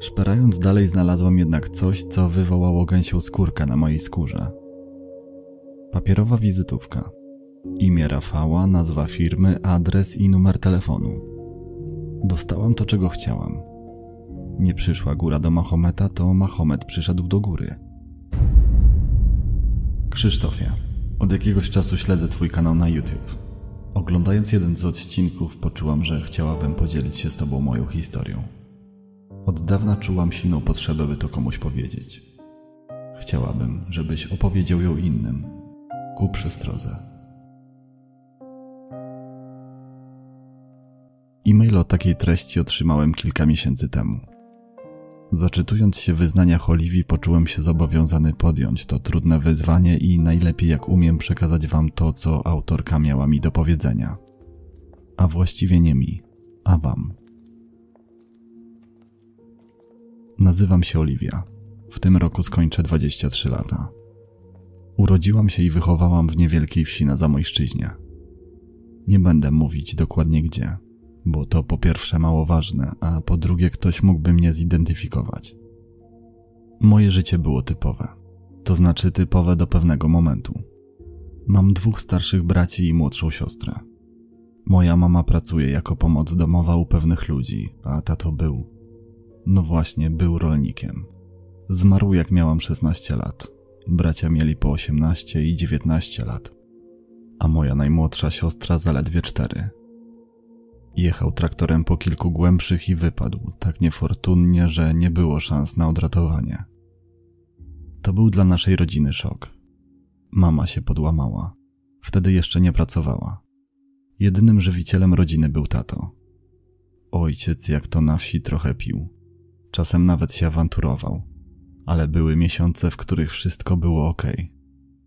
Szperając dalej znalazłam jednak coś, co wywołało gęsią skórkę na mojej skórze. Papierowa wizytówka. Imię Rafała, nazwa firmy, adres i numer telefonu. Dostałam to, czego chciałam. Nie przyszła góra do Mahometa, to Mahomet przyszedł do góry. Krzysztofie, od jakiegoś czasu śledzę Twój kanał na YouTube. Oglądając jeden z odcinków, poczułam, że chciałabym podzielić się z Tobą moją historią. Od dawna czułam silną potrzebę, by to komuś powiedzieć. Chciałabym, żebyś opowiedział ją innym, ku przestrodze. E-mail o takiej treści otrzymałem kilka miesięcy temu. Zaczytując się w wyznaniach Oliwii, poczułem się zobowiązany podjąć to trudne wyzwanie i najlepiej jak umiem przekazać wam to, co autorka miała mi do powiedzenia. A właściwie nie mi, a wam. Nazywam się Oliwia. W tym roku skończę 23 lata. Urodziłam się i wychowałam w niewielkiej wsi na Zamojszczyźnie. Nie będę mówić dokładnie gdzie, bo to po pierwsze mało ważne, a po drugie ktoś mógłby mnie zidentyfikować. Moje życie było typowe, to znaczy typowe do pewnego momentu. Mam dwóch starszych braci i młodszą siostrę. Moja mama pracuje jako pomoc domowa u pewnych ludzi, a tato był. No właśnie, był rolnikiem. Zmarł jak miałam 16 lat. Bracia mieli po 18 i 19 lat. A moja najmłodsza siostra zaledwie 4. Jechał traktorem po kilku głębszych i wypadł, tak niefortunnie, że nie było szans na odratowanie. To był dla naszej rodziny szok. Mama się podłamała. Wtedy jeszcze nie pracowała. Jedynym żywicielem rodziny był tato. Ojciec, jak to na wsi, trochę pił. Czasem nawet się awanturował. Ale były miesiące, w których wszystko było ok.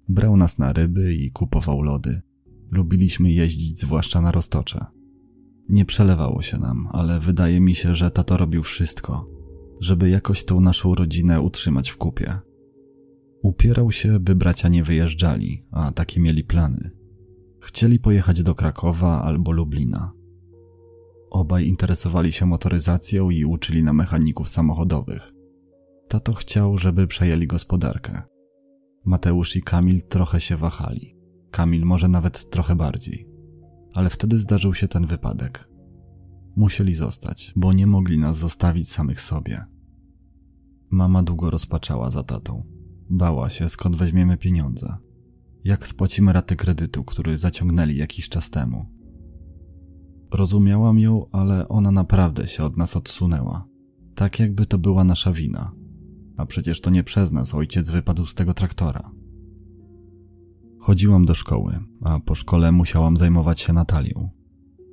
Brał nas na ryby i kupował lody. Lubiliśmy jeździć, zwłaszcza na roztocze. Nie przelewało się nam, ale wydaje mi się, że tato robił wszystko, żeby jakoś tą naszą rodzinę utrzymać w kupie. Upierał się, by bracia nie wyjeżdżali, a takie mieli plany. Chcieli pojechać do Krakowa albo Lublina. Obaj interesowali się motoryzacją i uczyli na mechaników samochodowych. Tato chciał, żeby przejęli gospodarkę. Mateusz i Kamil trochę się wahali. Kamil może nawet trochę bardziej ale wtedy zdarzył się ten wypadek. Musieli zostać, bo nie mogli nas zostawić samych sobie. Mama długo rozpaczała za tatą. Bała się, skąd weźmiemy pieniądze. Jak spłacimy raty kredytu, który zaciągnęli jakiś czas temu. Rozumiałam ją, ale ona naprawdę się od nas odsunęła. Tak jakby to była nasza wina. A przecież to nie przez nas ojciec wypadł z tego traktora. Chodziłam do szkoły, a po szkole musiałam zajmować się Natalią.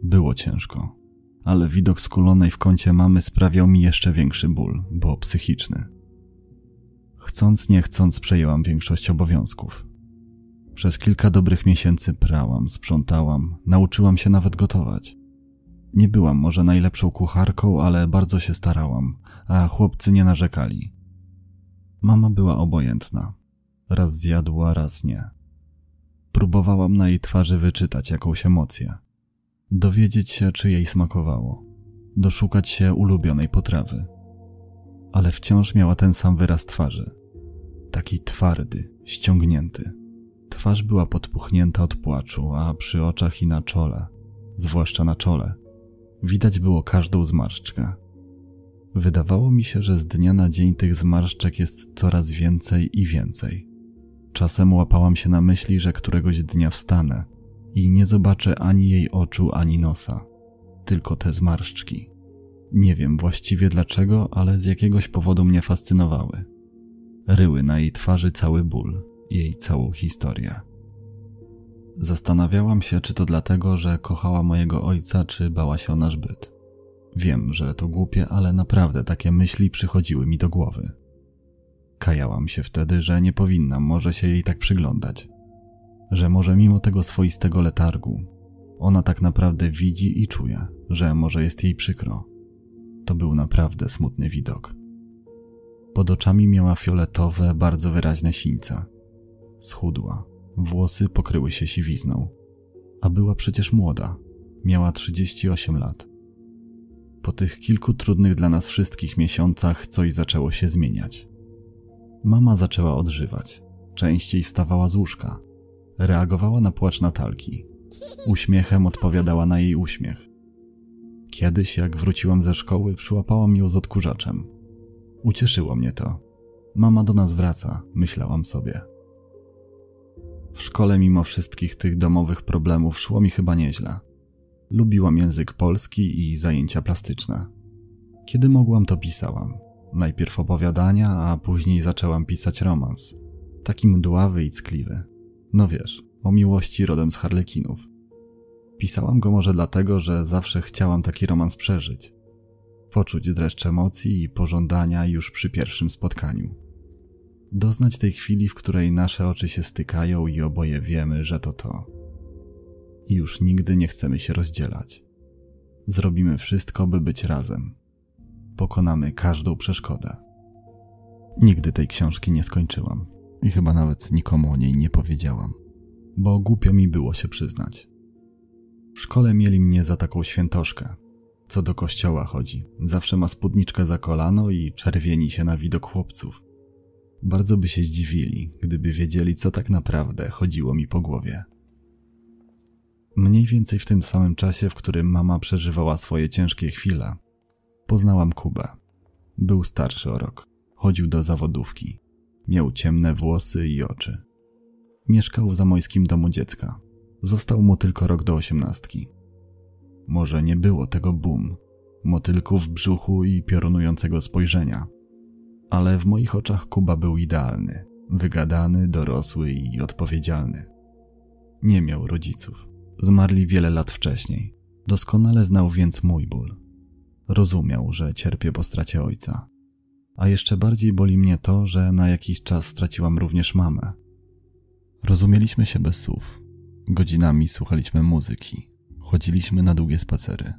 Było ciężko, ale widok skulonej w kącie mamy sprawiał mi jeszcze większy ból, bo psychiczny. Chcąc nie chcąc przejęłam większość obowiązków. Przez kilka dobrych miesięcy prałam, sprzątałam, nauczyłam się nawet gotować. Nie byłam może najlepszą kucharką, ale bardzo się starałam, a chłopcy nie narzekali. Mama była obojętna. Raz zjadła, raz nie. Próbowałam na jej twarzy wyczytać jakąś emocję. Dowiedzieć się, czy jej smakowało. Doszukać się ulubionej potrawy. Ale wciąż miała ten sam wyraz twarzy. Taki twardy, ściągnięty. Twarz była podpuchnięta od płaczu, a przy oczach i na czole, zwłaszcza na czole, widać było każdą zmarszczkę. Wydawało mi się, że z dnia na dzień tych zmarszczek jest coraz więcej i więcej. Czasem łapałam się na myśli, że któregoś dnia wstanę i nie zobaczę ani jej oczu, ani nosa, tylko te zmarszczki. Nie wiem właściwie dlaczego, ale z jakiegoś powodu mnie fascynowały. Ryły na jej twarzy cały ból, jej całą historię. Zastanawiałam się, czy to dlatego, że kochała mojego ojca, czy bała się o nasz byt. Wiem, że to głupie, ale naprawdę takie myśli przychodziły mi do głowy. Kajałam się wtedy, że nie powinnam może się jej tak przyglądać. Że może mimo tego swoistego letargu, ona tak naprawdę widzi i czuje, że może jest jej przykro. To był naprawdę smutny widok. Pod oczami miała fioletowe, bardzo wyraźne sińce. Schudła, włosy pokryły się siwizną. A była przecież młoda, miała 38 lat. Po tych kilku trudnych dla nas wszystkich miesiącach coś zaczęło się zmieniać. Mama zaczęła odżywać. Częściej wstawała z łóżka. Reagowała na płacz Natalki. Uśmiechem odpowiadała na jej uśmiech. Kiedyś, jak wróciłam ze szkoły, przyłapałam ją z odkurzaczem. Ucieszyło mnie to. Mama do nas wraca, myślałam sobie. W szkole, mimo wszystkich tych domowych problemów, szło mi chyba nieźle. Lubiłam język polski i zajęcia plastyczne. Kiedy mogłam, to pisałam. Najpierw opowiadania, a później zaczęłam pisać romans. Taki mdławy i ckliwy. No wiesz, o miłości rodem z harlekinów. Pisałam go może dlatego, że zawsze chciałam taki romans przeżyć. Poczuć dreszcz emocji i pożądania już przy pierwszym spotkaniu. Doznać tej chwili, w której nasze oczy się stykają i oboje wiemy, że to to. I już nigdy nie chcemy się rozdzielać. Zrobimy wszystko, by być razem. Pokonamy każdą przeszkodę. Nigdy tej książki nie skończyłam i chyba nawet nikomu o niej nie powiedziałam, bo głupio mi było się przyznać. W szkole mieli mnie za taką świętoszkę. Co do kościoła chodzi, zawsze ma spódniczkę za kolano i czerwieni się na widok chłopców. Bardzo by się zdziwili, gdyby wiedzieli, co tak naprawdę chodziło mi po głowie. Mniej więcej w tym samym czasie, w którym mama przeżywała swoje ciężkie chwile, poznałam Kubę. Był starszy o rok, chodził do zawodówki, miał ciemne włosy i oczy. Mieszkał w zamojskim domu dziecka. Został mu tylko rok do osiemnastki. Może nie było tego bum, motylków w brzuchu i piorunującego spojrzenia – ale w moich oczach Kuba był idealny, wygadany, dorosły i odpowiedzialny. Nie miał rodziców. Zmarli wiele lat wcześniej. Doskonale znał więc mój ból. Rozumiał, że cierpię po stracie ojca. A jeszcze bardziej boli mnie to, że na jakiś czas straciłam również mamę. Rozumieliśmy się bez słów. Godzinami słuchaliśmy muzyki, chodziliśmy na długie spacery,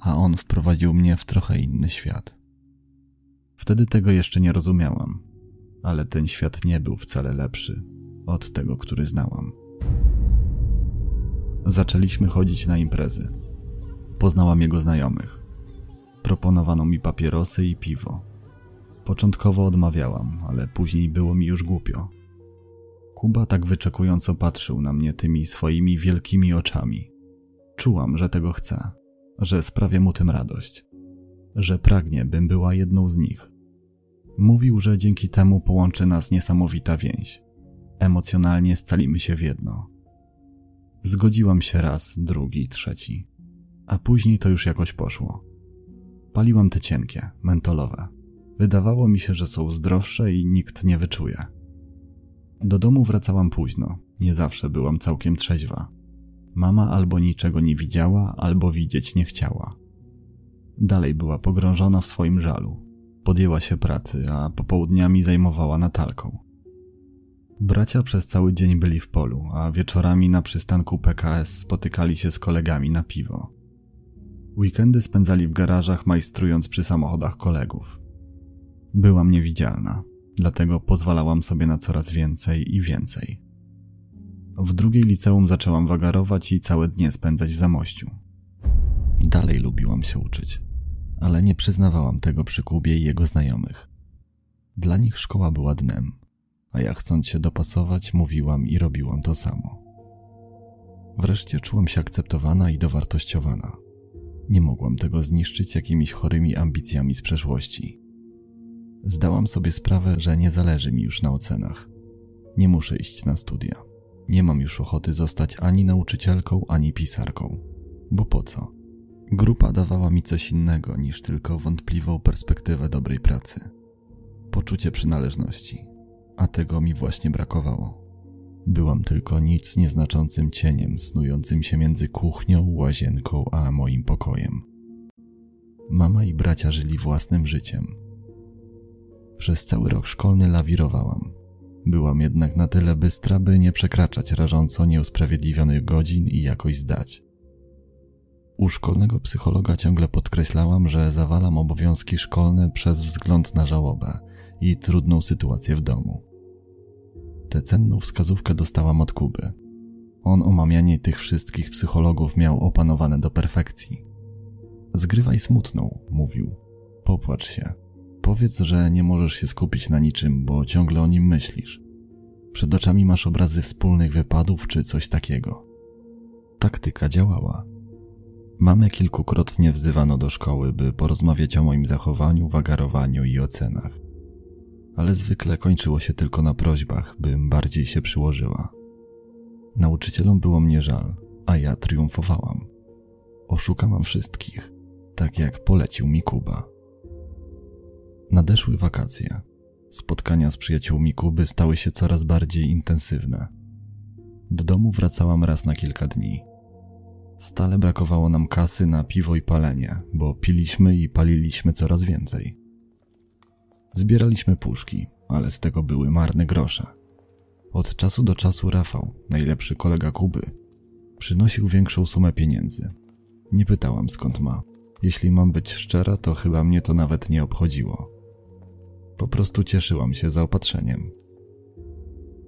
a on wprowadził mnie w trochę inny świat. Wtedy tego jeszcze nie rozumiałam, ale ten świat nie był wcale lepszy od tego, który znałam. Zaczęliśmy chodzić na imprezy. Poznałam jego znajomych. Proponowano mi papierosy i piwo. Początkowo odmawiałam, ale później było mi już głupio. Kuba tak wyczekująco patrzył na mnie tymi swoimi wielkimi oczami. Czułam, że tego chce, że sprawia mu tym radość że pragnie, bym była jedną z nich. Mówił, że dzięki temu połączy nas niesamowita więź. Emocjonalnie scalimy się w jedno. Zgodziłam się raz, drugi, trzeci. A później to już jakoś poszło. Paliłam te cienkie, mentolowe. Wydawało mi się, że są zdrowsze i nikt nie wyczuje. Do domu wracałam późno, nie zawsze byłam całkiem trzeźwa. Mama albo niczego nie widziała, albo widzieć nie chciała. Dalej była pogrążona w swoim żalu. Podjęła się pracy, a popołudniami zajmowała Natalką. Bracia przez cały dzień byli w polu, a wieczorami na przystanku PKS spotykali się z kolegami na piwo. Weekendy spędzali w garażach, majstrując przy samochodach kolegów. Byłam niewidzialna, dlatego pozwalałam sobie na coraz więcej i więcej. W drugiej liceum zaczęłam wagarować i całe dnie spędzać w zamościu. Dalej lubiłam się uczyć ale nie przyznawałam tego przy Kubie i jego znajomych. Dla nich szkoła była dnem, a ja chcąc się dopasować, mówiłam i robiłam to samo. Wreszcie czułam się akceptowana i dowartościowana. Nie mogłam tego zniszczyć jakimiś chorymi ambicjami z przeszłości. Zdałam sobie sprawę, że nie zależy mi już na ocenach. Nie muszę iść na studia. Nie mam już ochoty zostać ani nauczycielką, ani pisarką. Bo po co? Grupa dawała mi coś innego niż tylko wątpliwą perspektywę dobrej pracy. Poczucie przynależności, a tego mi właśnie brakowało. Byłam tylko nic nieznaczącym cieniem snującym się między kuchnią, łazienką a moim pokojem. Mama i bracia żyli własnym życiem. Przez cały rok szkolny lawirowałam. Byłam jednak na tyle bystra, by nie przekraczać rażąco nieusprawiedliwionych godzin i jakoś zdać. U szkolnego psychologa ciągle podkreślałam, że zawalam obowiązki szkolne przez wzgląd na żałobę i trudną sytuację w domu. Tę cenną wskazówkę dostałam od Kuby. On omamianie tych wszystkich psychologów miał opanowane do perfekcji. Zgrywaj smutną, mówił. Popłacz się. Powiedz, że nie możesz się skupić na niczym, bo ciągle o nim myślisz. Przed oczami masz obrazy wspólnych wypadów czy coś takiego. Taktyka działała. Mamę kilkukrotnie wzywano do szkoły, by porozmawiać o moim zachowaniu, wagarowaniu i ocenach. Ale zwykle kończyło się tylko na prośbach, bym bardziej się przyłożyła. Nauczycielom było mnie żal, a ja triumfowałam. Oszukałam wszystkich, tak jak polecił mi Kuba. Nadeszły wakacje. Spotkania z przyjaciółmi Kuby stały się coraz bardziej intensywne. Do domu wracałam raz na kilka dni. Stale brakowało nam kasy na piwo i palenie, bo piliśmy i paliliśmy coraz więcej. Zbieraliśmy puszki, ale z tego były marne grosze. Od czasu do czasu Rafał, najlepszy kolega Kuby, przynosił większą sumę pieniędzy. Nie pytałam skąd ma. Jeśli mam być szczera, to chyba mnie to nawet nie obchodziło. Po prostu cieszyłam się zaopatrzeniem.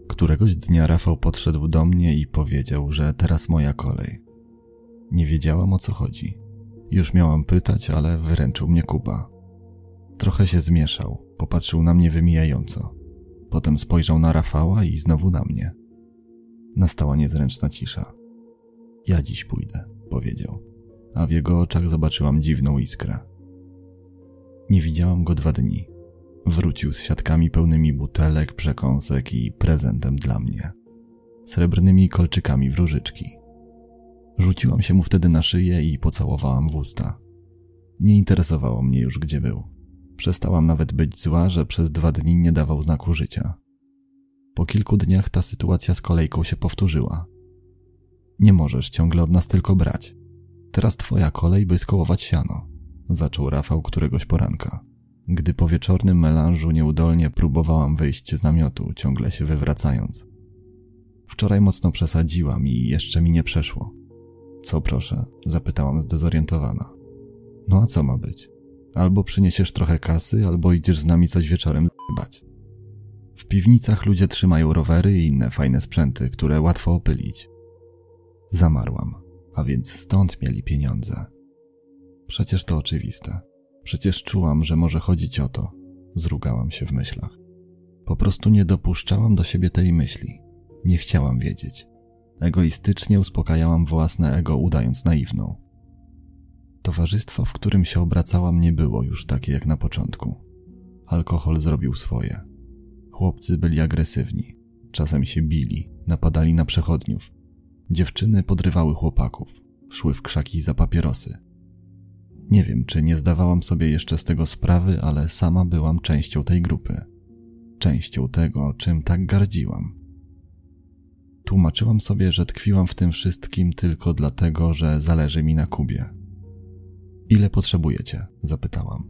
Któregoś dnia Rafał podszedł do mnie i powiedział, że teraz moja kolej. Nie wiedziałam o co chodzi. Już miałam pytać, ale wyręczył mnie Kuba. Trochę się zmieszał, popatrzył na mnie wymijająco. Potem spojrzał na Rafała i znowu na mnie. Nastała niezręczna cisza. Ja dziś pójdę, powiedział, a w jego oczach zobaczyłam dziwną iskrę. Nie widziałam go dwa dni. Wrócił z siatkami pełnymi butelek, przekąsek i prezentem dla mnie. Srebrnymi kolczykami w różyczki. Rzuciłam się mu wtedy na szyję i pocałowałam w usta. Nie interesowało mnie już, gdzie był. Przestałam nawet być zła, że przez dwa dni nie dawał znaku życia. Po kilku dniach ta sytuacja z kolejką się powtórzyła. Nie możesz ciągle od nas tylko brać. Teraz twoja kolej, by skołować siano, zaczął Rafał któregoś poranka. Gdy po wieczornym melanżu nieudolnie próbowałam wyjść z namiotu, ciągle się wywracając. Wczoraj mocno przesadziłam i jeszcze mi nie przeszło. Co proszę? zapytałam zdezorientowana. No a co ma być? Albo przyniesiesz trochę kasy, albo idziesz z nami coś wieczorem zbać. W piwnicach ludzie trzymają rowery i inne fajne sprzęty, które łatwo opylić. Zamarłam, a więc stąd mieli pieniądze. Przecież to oczywiste. Przecież czułam, że może chodzić o to. Zrugałam się w myślach. Po prostu nie dopuszczałam do siebie tej myśli. Nie chciałam wiedzieć. Egoistycznie uspokajałam własne ego, udając naiwną. Towarzystwo, w którym się obracałam, nie było już takie jak na początku. Alkohol zrobił swoje. Chłopcy byli agresywni, czasem się bili, napadali na przechodniów. Dziewczyny podrywały chłopaków, szły w krzaki za papierosy. Nie wiem, czy nie zdawałam sobie jeszcze z tego sprawy, ale sama byłam częścią tej grupy. Częścią tego, czym tak gardziłam. Tłumaczyłam sobie, że tkwiłam w tym wszystkim tylko dlatego, że zależy mi na Kubie. Ile potrzebujecie? zapytałam.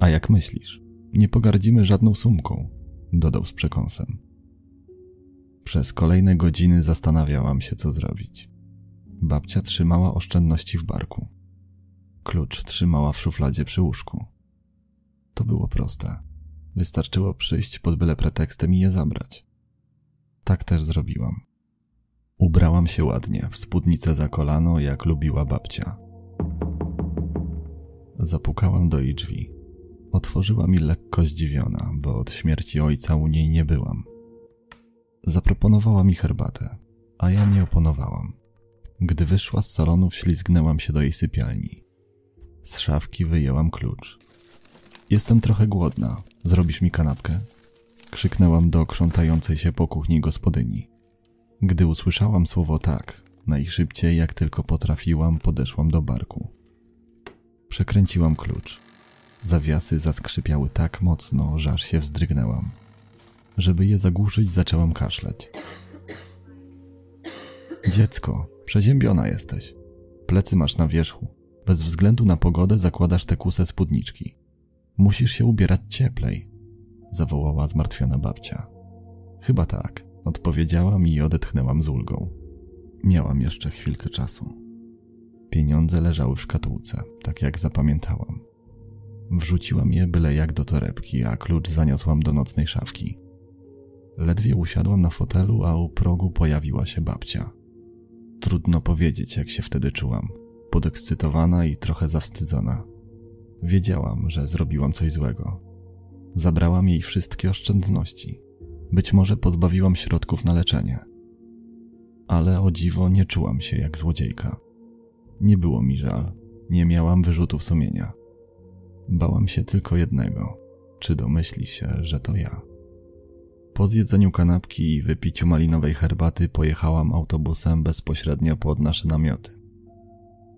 A jak myślisz? Nie pogardzimy żadną sumką, dodał z przekąsem. Przez kolejne godziny zastanawiałam się, co zrobić. Babcia trzymała oszczędności w barku. Klucz trzymała w szufladzie przy łóżku. To było proste. Wystarczyło przyjść pod byle pretekstem i je zabrać. Tak też zrobiłam. Ubrałam się ładnie, w spódnicę za kolano, jak lubiła babcia. Zapukałam do jej drzwi. Otworzyła mi lekko zdziwiona, bo od śmierci ojca u niej nie byłam. Zaproponowała mi herbatę, a ja nie oponowałam. Gdy wyszła z salonu, wślizgnęłam się do jej sypialni. Z szafki wyjęłam klucz. Jestem trochę głodna. Zrobisz mi kanapkę? Krzyknęłam do krzątającej się po kuchni gospodyni. Gdy usłyszałam słowo tak, najszybciej jak tylko potrafiłam, podeszłam do barku. Przekręciłam klucz. Zawiasy zaskrzypiały tak mocno, że aż się wzdrygnęłam. Żeby je zagłuszyć, zaczęłam kaszleć. Dziecko, przeziębiona jesteś. Plecy masz na wierzchu. Bez względu na pogodę zakładasz te kuse spódniczki. Musisz się ubierać cieplej, zawołała zmartwiona babcia. Chyba tak, odpowiedziałam i odetchnęłam z ulgą. Miałam jeszcze chwilkę czasu. Pieniądze leżały w szkatułce, tak jak zapamiętałam. Wrzuciłam je byle jak do torebki, a klucz zaniosłam do nocnej szafki. Ledwie usiadłam na fotelu, a u progu pojawiła się babcia. Trudno powiedzieć, jak się wtedy czułam. podekscytowana i trochę zawstydzona. Wiedziałam, że zrobiłam coś złego. Zabrałam jej wszystkie oszczędności. Być może pozbawiłam środków na leczenie. Ale o dziwo nie czułam się jak złodziejka. Nie było mi żal, nie miałam wyrzutów sumienia. Bałam się tylko jednego: czy domyśli się, że to ja. Po zjedzeniu kanapki i wypiciu malinowej herbaty pojechałam autobusem bezpośrednio pod nasze namioty.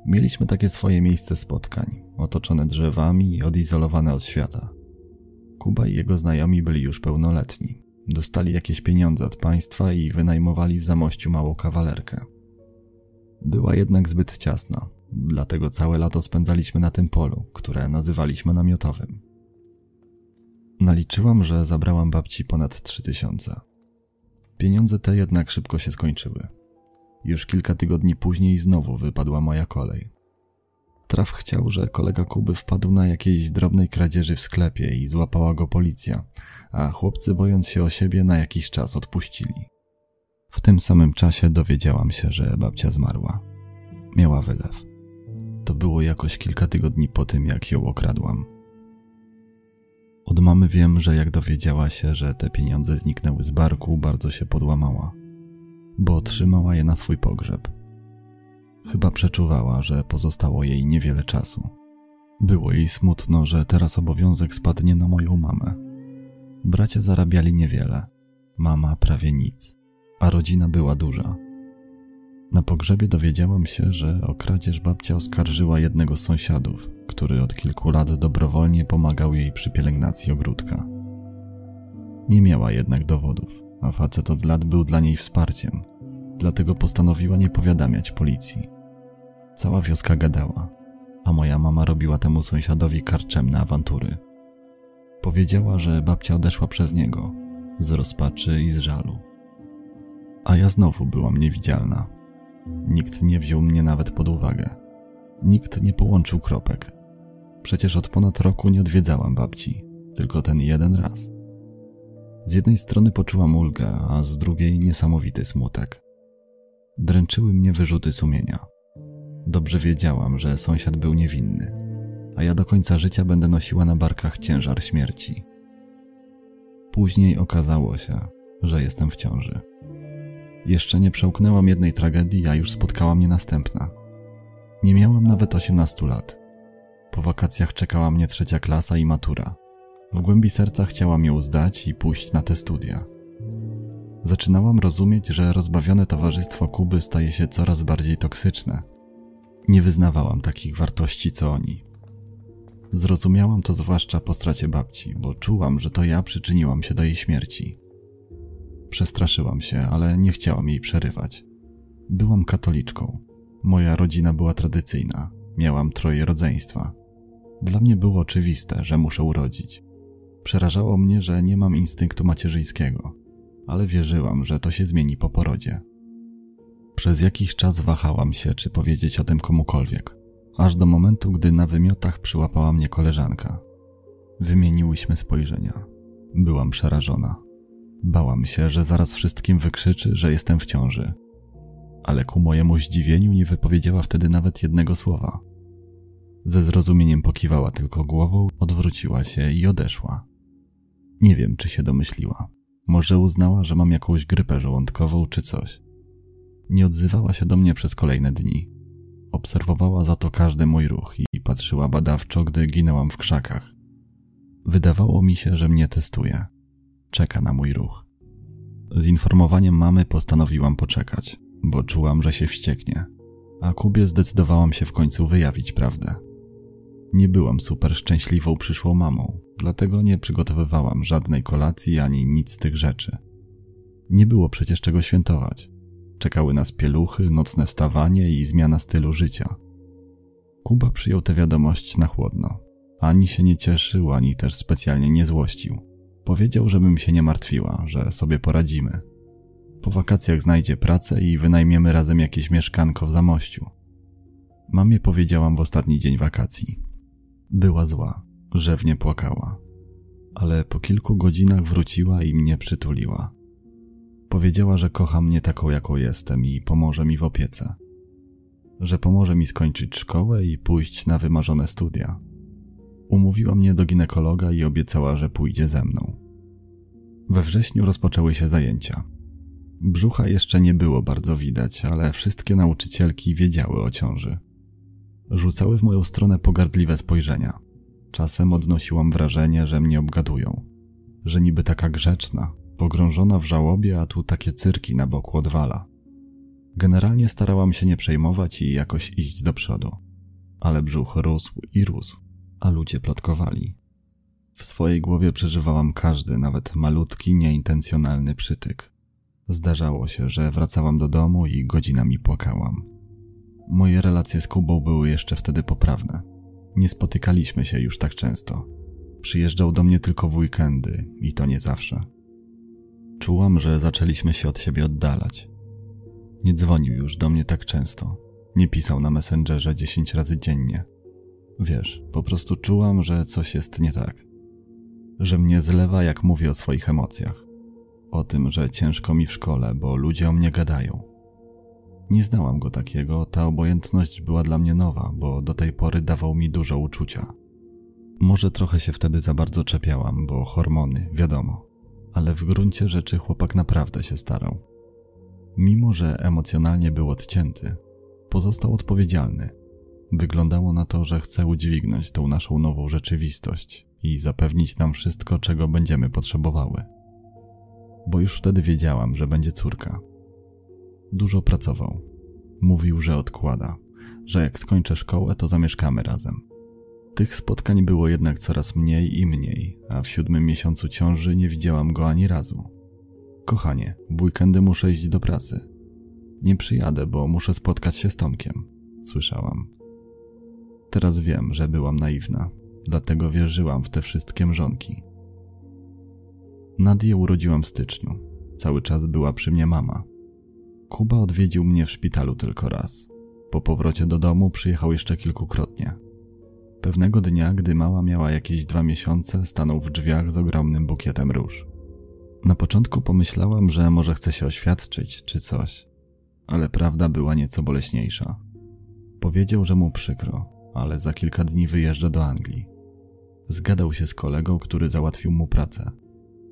Mieliśmy takie swoje miejsce spotkań, otoczone drzewami i odizolowane od świata. Kuba i jego znajomi byli już pełnoletni. Dostali jakieś pieniądze od państwa i wynajmowali w zamościu małą kawalerkę. Była jednak zbyt ciasna, dlatego całe lato spędzaliśmy na tym polu, które nazywaliśmy namiotowym. Naliczyłam, że zabrałam babci ponad trzy tysiące. Pieniądze te jednak szybko się skończyły. Już kilka tygodni później znowu wypadła moja kolej. Traf chciał, że kolega Kuby wpadł na jakiejś drobnej kradzieży w sklepie i złapała go policja, a chłopcy bojąc się o siebie na jakiś czas odpuścili. W tym samym czasie dowiedziałam się, że babcia zmarła. Miała wylew. To było jakoś kilka tygodni po tym, jak ją okradłam. Od mamy wiem, że jak dowiedziała się, że te pieniądze zniknęły z barku, bardzo się podłamała, bo otrzymała je na swój pogrzeb. Chyba przeczuwała, że pozostało jej niewiele czasu. Było jej smutno, że teraz obowiązek spadnie na moją mamę. Bracia zarabiali niewiele, mama prawie nic, a rodzina była duża. Na pogrzebie dowiedziałam się, że o kradzież babcia oskarżyła jednego z sąsiadów, który od kilku lat dobrowolnie pomagał jej przy pielęgnacji ogródka. Nie miała jednak dowodów, a facet od lat był dla niej wsparciem, dlatego postanowiła nie powiadamiać policji. Cała wioska gadała, a moja mama robiła temu sąsiadowi karczemne awantury. Powiedziała, że babcia odeszła przez niego, z rozpaczy i z żalu. A ja znowu byłam niewidzialna. Nikt nie wziął mnie nawet pod uwagę. Nikt nie połączył kropek. Przecież od ponad roku nie odwiedzałam babci, tylko ten jeden raz. Z jednej strony poczułam ulgę, a z drugiej niesamowity smutek. Dręczyły mnie wyrzuty sumienia. Dobrze wiedziałam, że sąsiad był niewinny, a ja do końca życia będę nosiła na barkach ciężar śmierci. Później okazało się, że jestem w ciąży. Jeszcze nie przełknęłam jednej tragedii, a już spotkała mnie następna. Nie miałam nawet 18 lat. Po wakacjach czekała mnie trzecia klasa i matura. W głębi serca chciałam ją zdać i pójść na te studia. Zaczynałam rozumieć, że rozbawione towarzystwo Kuby staje się coraz bardziej toksyczne – nie wyznawałam takich wartości co oni. Zrozumiałam to zwłaszcza po stracie babci, bo czułam, że to ja przyczyniłam się do jej śmierci. Przestraszyłam się, ale nie chciałam jej przerywać. Byłam katoliczką. Moja rodzina była tradycyjna. Miałam troje rodzeństwa. Dla mnie było oczywiste, że muszę urodzić. Przerażało mnie, że nie mam instynktu macierzyńskiego, ale wierzyłam, że to się zmieni po porodzie. Przez jakiś czas wahałam się, czy powiedzieć o tym komukolwiek, aż do momentu, gdy na wymiotach przyłapała mnie koleżanka. Wymieniłyśmy spojrzenia. Byłam przerażona. Bałam się, że zaraz wszystkim wykrzyczy, że jestem w ciąży. Ale ku mojemu zdziwieniu nie wypowiedziała wtedy nawet jednego słowa. Ze zrozumieniem pokiwała tylko głową, odwróciła się i odeszła. Nie wiem, czy się domyśliła. Może uznała, że mam jakąś grypę żołądkową czy coś. Nie odzywała się do mnie przez kolejne dni. Obserwowała za to każdy mój ruch i patrzyła badawczo, gdy ginęłam w krzakach. Wydawało mi się, że mnie testuje. Czeka na mój ruch. Z informowaniem mamy postanowiłam poczekać, bo czułam, że się wścieknie. A Kubie zdecydowałam się w końcu wyjawić prawdę. Nie byłam super szczęśliwą przyszłą mamą, dlatego nie przygotowywałam żadnej kolacji ani nic z tych rzeczy. Nie było przecież czego świętować. Czekały nas pieluchy, nocne wstawanie i zmiana stylu życia. Kuba przyjął tę wiadomość na chłodno. Ani się nie cieszył, ani też specjalnie nie złościł. Powiedział, żebym się nie martwiła, że sobie poradzimy. Po wakacjach znajdzie pracę i wynajmiemy razem jakieś mieszkanko w Zamościu. Mamie powiedziałam w ostatni dzień wakacji. Była zła, rzewnie płakała. Ale po kilku godzinach wróciła i mnie przytuliła. Powiedziała, że kocha mnie taką, jaką jestem i pomoże mi w opiece. że pomoże mi skończyć szkołę i pójść na wymarzone studia. Umówiła mnie do ginekologa i obiecała, że pójdzie ze mną. We wrześniu rozpoczęły się zajęcia. Brzucha jeszcze nie było bardzo widać, ale wszystkie nauczycielki wiedziały o ciąży. Rzucały w moją stronę pogardliwe spojrzenia. Czasem odnosiłam wrażenie, że mnie obgadują, że niby taka grzeczna, pogrążona w żałobie, a tu takie cyrki na boku odwala. Generalnie starałam się nie przejmować i jakoś iść do przodu, ale brzuch rósł i rósł, a ludzie plotkowali. W swojej głowie przeżywałam każdy, nawet malutki, nieintencjonalny przytyk. Zdarzało się, że wracałam do domu i godzinami płakałam. Moje relacje z Kubą były jeszcze wtedy poprawne. Nie spotykaliśmy się już tak często. Przyjeżdżał do mnie tylko w weekendy i to nie zawsze. Czułam, że zaczęliśmy się od siebie oddalać. Nie dzwonił już do mnie tak często. Nie pisał na Messengerze dziesięć razy dziennie. Wiesz, po prostu czułam, że coś jest nie tak. Że mnie zlewa, jak mówię o swoich emocjach. O tym, że ciężko mi w szkole, bo ludzie o mnie gadają. Nie znałam go takiego, ta obojętność była dla mnie nowa, bo do tej pory dawał mi dużo uczucia. Może trochę się wtedy za bardzo czepiałam, bo hormony, wiadomo, ale w gruncie rzeczy chłopak naprawdę się starał. Mimo, że emocjonalnie był odcięty, pozostał odpowiedzialny. Wyglądało na to, że chce udźwignąć tą naszą nową rzeczywistość i zapewnić nam wszystko, czego będziemy potrzebowały. Bo już wtedy wiedziałam, że będzie córka. Dużo pracował. Mówił, że odkłada, że jak skończę szkołę, to zamieszkamy razem. Tych spotkań było jednak coraz mniej i mniej, a w siódmym miesiącu ciąży nie widziałam go ani razu. Kochanie, w weekendy muszę iść do pracy. Nie przyjadę, bo muszę spotkać się z Tomkiem, słyszałam. Teraz wiem, że byłam naiwna, dlatego wierzyłam w te wszystkie mrzonki. Nadię urodziłam w styczniu. Cały czas była przy mnie mama. Kuba odwiedził mnie w szpitalu tylko raz. Po powrocie do domu przyjechał jeszcze kilkukrotnie. Pewnego dnia, gdy mała miała jakieś dwa miesiące, stanął w drzwiach z ogromnym bukietem róż. Na początku pomyślałam, że może chce się oświadczyć czy coś, ale prawda była nieco boleśniejsza. Powiedział, że mu przykro, ale za kilka dni wyjeżdża do Anglii. Zgadał się z kolegą, który załatwił mu pracę.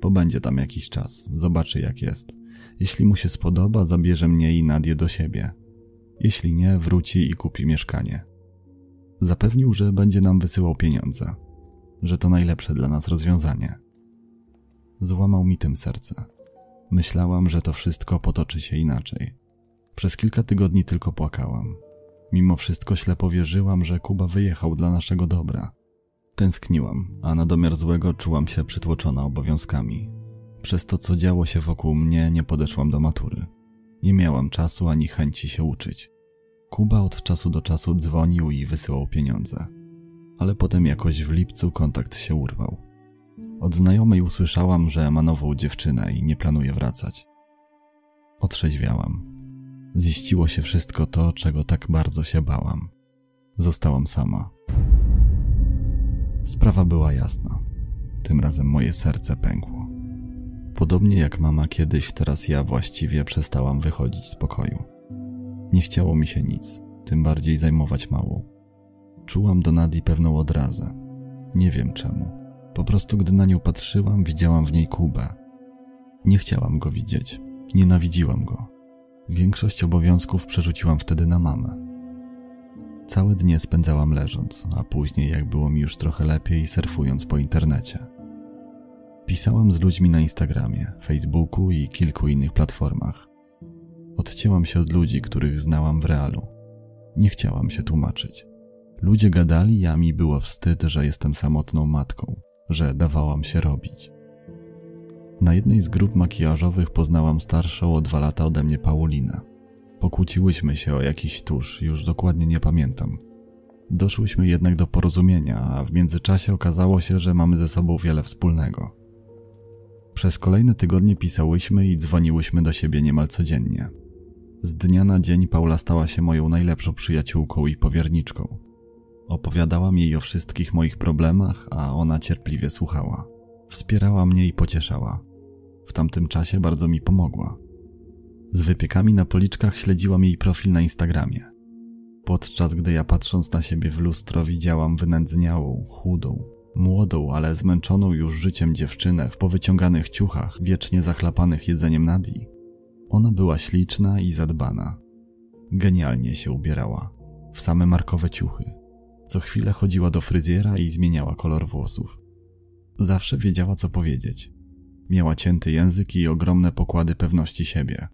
Pobędzie tam jakiś czas, zobaczy jak jest. Jeśli mu się spodoba, zabierze mnie i Nadię do siebie. Jeśli nie, wróci i kupi mieszkanie. Zapewnił, że będzie nam wysyłał pieniądze, że to najlepsze dla nas rozwiązanie. Złamał mi tym serce. Myślałam, że to wszystko potoczy się inaczej. Przez kilka tygodni tylko płakałam. Mimo wszystko ślepo wierzyłam, że Kuba wyjechał dla naszego dobra. Tęskniłam, a na domiar złego czułam się przytłoczona obowiązkami. Przez to, co działo się wokół mnie, nie podeszłam do matury. Nie miałam czasu ani chęci się uczyć. Kuba od czasu do czasu dzwonił i wysyłał pieniądze. Ale potem jakoś w lipcu kontakt się urwał. Od znajomej usłyszałam, że ma nową dziewczynę i nie planuje wracać. Otrzeźwiałam. Ziściło się wszystko to, czego tak bardzo się bałam. Zostałam sama. Sprawa była jasna. Tym razem moje serce pękło. Podobnie jak mama kiedyś, teraz ja właściwie przestałam wychodzić z pokoju. Nie chciało mi się nic, tym bardziej zajmować małą. Czułam do Nadi pewną odrazę. Nie wiem czemu. Po prostu gdy na nią patrzyłam, widziałam w niej Kubę. Nie chciałam go widzieć. Nienawidziłam go. Większość obowiązków przerzuciłam wtedy na mamę. Całe dnie spędzałam leżąc, a później, jak było mi już trochę lepiej, surfując po internecie. Pisałam z ludźmi na Instagramie, Facebooku i kilku innych platformach. Odcięłam się od ludzi, których znałam w realu. Nie chciałam się tłumaczyć. Ludzie gadali, a mi było wstyd, że jestem samotną matką, że dawałam się robić. Na jednej z grup makijażowych poznałam starszą o dwa lata ode mnie Paulinę. Pokłóciłyśmy się o jakiś tusz, już dokładnie nie pamiętam. Doszłyśmy jednak do porozumienia, a w międzyczasie okazało się, że mamy ze sobą wiele wspólnego. Przez kolejne tygodnie pisałyśmy i dzwoniłyśmy do siebie niemal codziennie. Z dnia na dzień Paula stała się moją najlepszą przyjaciółką i powierniczką. Opowiadałam jej o wszystkich moich problemach, a ona cierpliwie słuchała. Wspierała mnie i pocieszała. W tamtym czasie bardzo mi pomogła. Z wypiekami na policzkach śledziłam jej profil na Instagramie. podczas gdy ja patrząc na siebie w lustro widziałam wynędzniałą, chudą, młodą, ale zmęczoną już życiem dziewczynę w powyciąganych ciuchach, wiecznie zachlapanych jedzeniem Nadii. Ona była śliczna i zadbana. Genialnie się ubierała, w same markowe ciuchy. Co chwilę chodziła do fryzjera i zmieniała kolor włosów. Zawsze wiedziała, co powiedzieć. Miała cięty język i ogromne pokłady pewności siebie.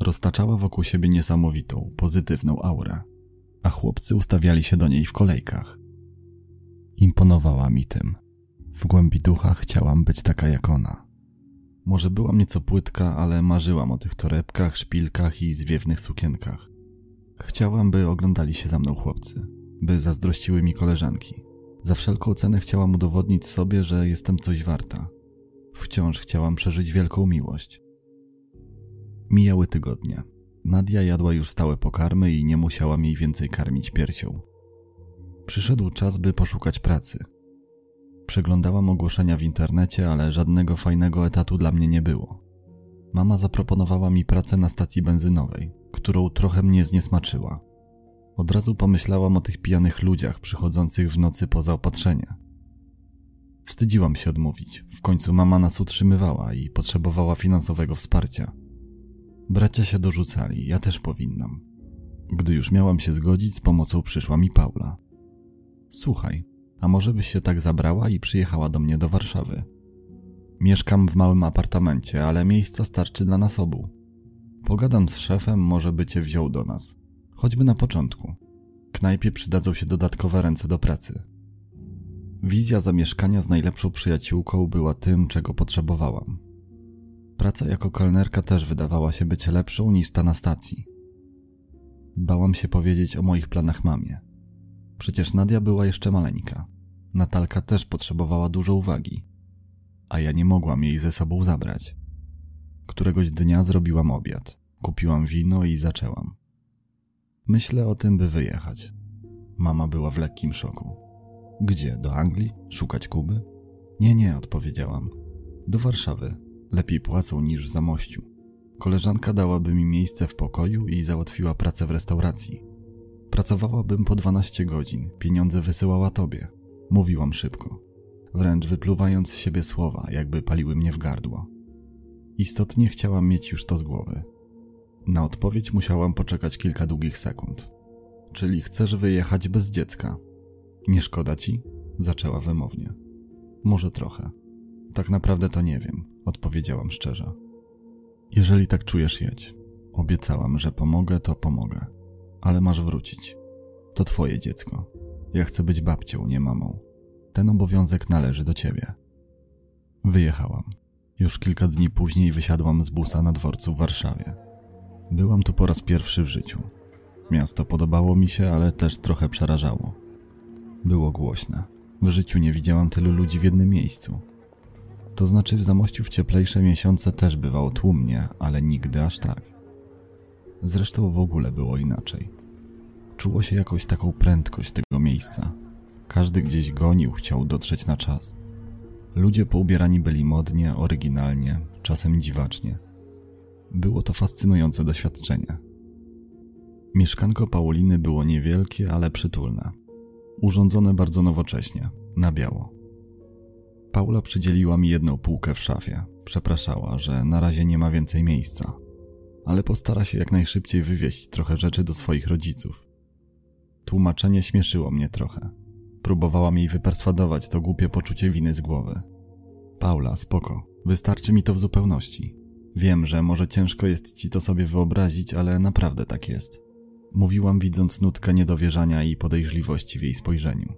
Roztaczała wokół siebie niesamowitą, pozytywną aurę, a chłopcy ustawiali się do niej w kolejkach. Imponowała mi tym. W głębi ducha chciałam być taka jak ona. Może byłam nieco płytka, ale marzyłam o tych torebkach, szpilkach i zwiewnych sukienkach. Chciałam, by oglądali się za mną chłopcy, by zazdrościły mi koleżanki. Za wszelką cenę chciałam udowodnić sobie, że jestem coś warta. Wciąż chciałam przeżyć wielką miłość. Mijały tygodnie. Nadia jadła już stałe pokarmy i nie musiała jej więcej karmić piersią. Przyszedł czas, by poszukać pracy. Przeglądałam ogłoszenia w internecie, ale żadnego fajnego etatu dla mnie nie było. Mama zaproponowała mi pracę na stacji benzynowej, którą trochę mnie zniesmaczyła. Od razu pomyślałam o tych pijanych ludziach przychodzących w nocy po zaopatrzenie. Wstydziłam się odmówić. W końcu mama nas utrzymywała i potrzebowała finansowego wsparcia. Bracia się dorzucali, ja też powinnam. Gdy już miałam się zgodzić, z pomocą przyszła mi Paula. Słuchaj, a może byś się tak zabrała i przyjechała do mnie do Warszawy? Mieszkam w małym apartamencie, ale miejsca starczy dla nas obu. Pogadam z szefem, może by cię wziął do nas. Choćby na początku. Knajpie przydadzą się dodatkowe ręce do pracy. Wizja zamieszkania z najlepszą przyjaciółką była tym, czego potrzebowałam. Praca jako kelnerka też wydawała się być lepszą niż ta na stacji. Bałam się powiedzieć o moich planach mamie. Przecież Nadia była jeszcze maleńka. Natalka też potrzebowała dużo uwagi, a ja nie mogłam jej ze sobą zabrać. Któregoś dnia zrobiłam obiad, kupiłam wino i zaczęłam. Myślę o tym, by wyjechać. Mama była w lekkim szoku. Gdzie? Do Anglii? Szukać Kuby? Nie, nie, odpowiedziałam. Do Warszawy. Lepiej płacą niż w Zamościu. Koleżanka dałaby mi miejsce w pokoju i załatwiła pracę w restauracji. Pracowałabym po 12 godzin, pieniądze wysyłała tobie. Mówiłam szybko, wręcz wypluwając z siebie słowa, jakby paliły mnie w gardło. Istotnie chciałam mieć już to z głowy. Na odpowiedź musiałam poczekać kilka długich sekund. Czyli chcesz wyjechać bez dziecka? Nie szkoda ci? Zaczęła wymownie. Może trochę. Tak naprawdę to nie wiem, odpowiedziałam szczerze. Jeżeli tak czujesz, jedź. Obiecałam, że pomogę, to pomogę. Ale masz wrócić. To twoje dziecko. Ja chcę być babcią, nie mamą. Ten obowiązek należy do ciebie. Wyjechałam. Już kilka dni później wysiadłam z busa na dworcu w Warszawie. Byłam tu po raz pierwszy w życiu. Miasto podobało mi się, ale też trochę przerażało. Było głośne. W życiu nie widziałam tylu ludzi w jednym miejscu. To znaczy w Zamościu w cieplejsze miesiące też bywało tłumnie, ale nigdy aż tak. Zresztą w ogóle było inaczej. Czuło się jakąś taką prędkość tego miejsca. Każdy gdzieś gonił, chciał dotrzeć na czas. Ludzie poubierani byli modnie, oryginalnie, czasem dziwacznie. Było to fascynujące doświadczenie. Mieszkanko Pauliny było niewielkie, ale przytulne. Urządzone bardzo nowocześnie, na biało. Paula przydzieliła mi jedną półkę w szafie. Przepraszała, że na razie nie ma więcej miejsca, ale postara się jak najszybciej wywieźć trochę rzeczy do swoich rodziców. Tłumaczenie śmieszyło mnie trochę. Próbowałam jej wyperswadować to głupie poczucie winy z głowy. Paula, spoko, wystarczy mi to w zupełności. Wiem, że może ciężko jest ci to sobie wyobrazić, ale naprawdę tak jest. Mówiłam, widząc nutkę niedowierzania i podejrzliwości w jej spojrzeniu.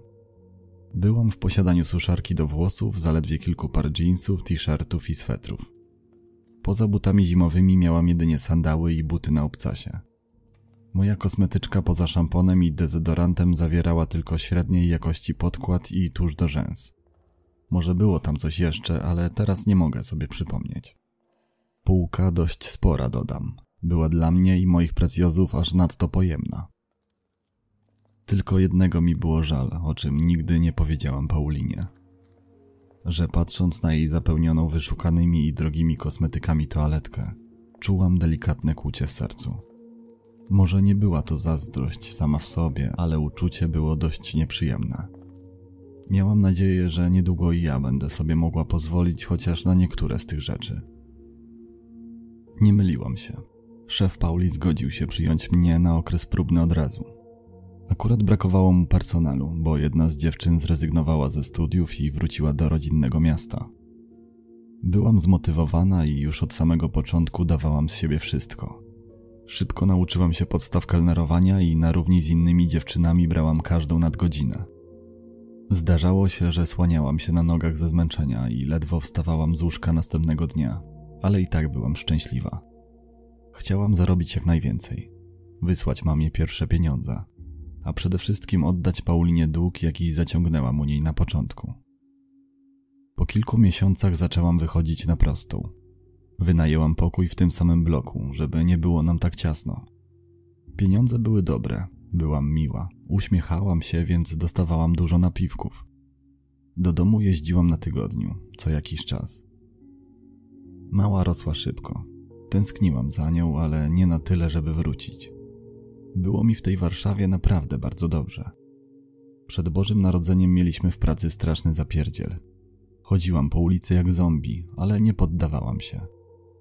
Byłam w posiadaniu suszarki do włosów, zaledwie kilku par jeansów, t-shirtów i swetrów. Poza butami zimowymi miałam jedynie sandały i buty na obcasie. Moja kosmetyczka poza szamponem i dezodorantem zawierała tylko średniej jakości podkład i tusz do rzęs. Może było tam coś jeszcze, ale teraz nie mogę sobie przypomnieć. Półka dość spora, dodam. Była dla mnie i moich precjozów aż nadto pojemna. Tylko jednego mi było żal, o czym nigdy nie powiedziałam Paulinie. Że patrząc na jej zapełnioną wyszukanymi i drogimi kosmetykami toaletkę, czułam delikatne kłucie w sercu. Może nie była to zazdrość sama w sobie, ale uczucie było dość nieprzyjemne. Miałam nadzieję, że niedługo i ja będę sobie mogła pozwolić chociaż na niektóre z tych rzeczy. Nie myliłam się. Szef Pauli zgodził się przyjąć mnie na okres próbny od razu. Akurat brakowało mu personelu, bo jedna z dziewczyn zrezygnowała ze studiów i wróciła do rodzinnego miasta. Byłam zmotywowana i już od samego początku dawałam z siebie wszystko. Szybko nauczyłam się podstaw kelnerowania i na równi z innymi dziewczynami brałam każdą nadgodzinę. Zdarzało się, że słaniałam się na nogach ze zmęczenia i ledwo wstawałam z łóżka następnego dnia, ale i tak byłam szczęśliwa. Chciałam zarobić jak najwięcej, wysłać mamie pierwsze pieniądze, a przede wszystkim oddać Paulinie dług, jaki zaciągnęłam u niej na początku. Po kilku miesiącach zaczęłam wychodzić na prostą. Wynajęłam pokój w tym samym bloku, żeby nie było nam tak ciasno. Pieniądze były dobre, byłam miła, uśmiechałam się, więc dostawałam dużo napiwków. Do domu jeździłam na tygodniu, co jakiś czas. Mała rosła szybko. Tęskniłam za nią, ale nie na tyle, żeby wrócić. Było mi w tej Warszawie naprawdę bardzo dobrze. Przed Bożym Narodzeniem mieliśmy w pracy straszny zapierdziel. Chodziłam po ulicy jak zombie, ale nie poddawałam się.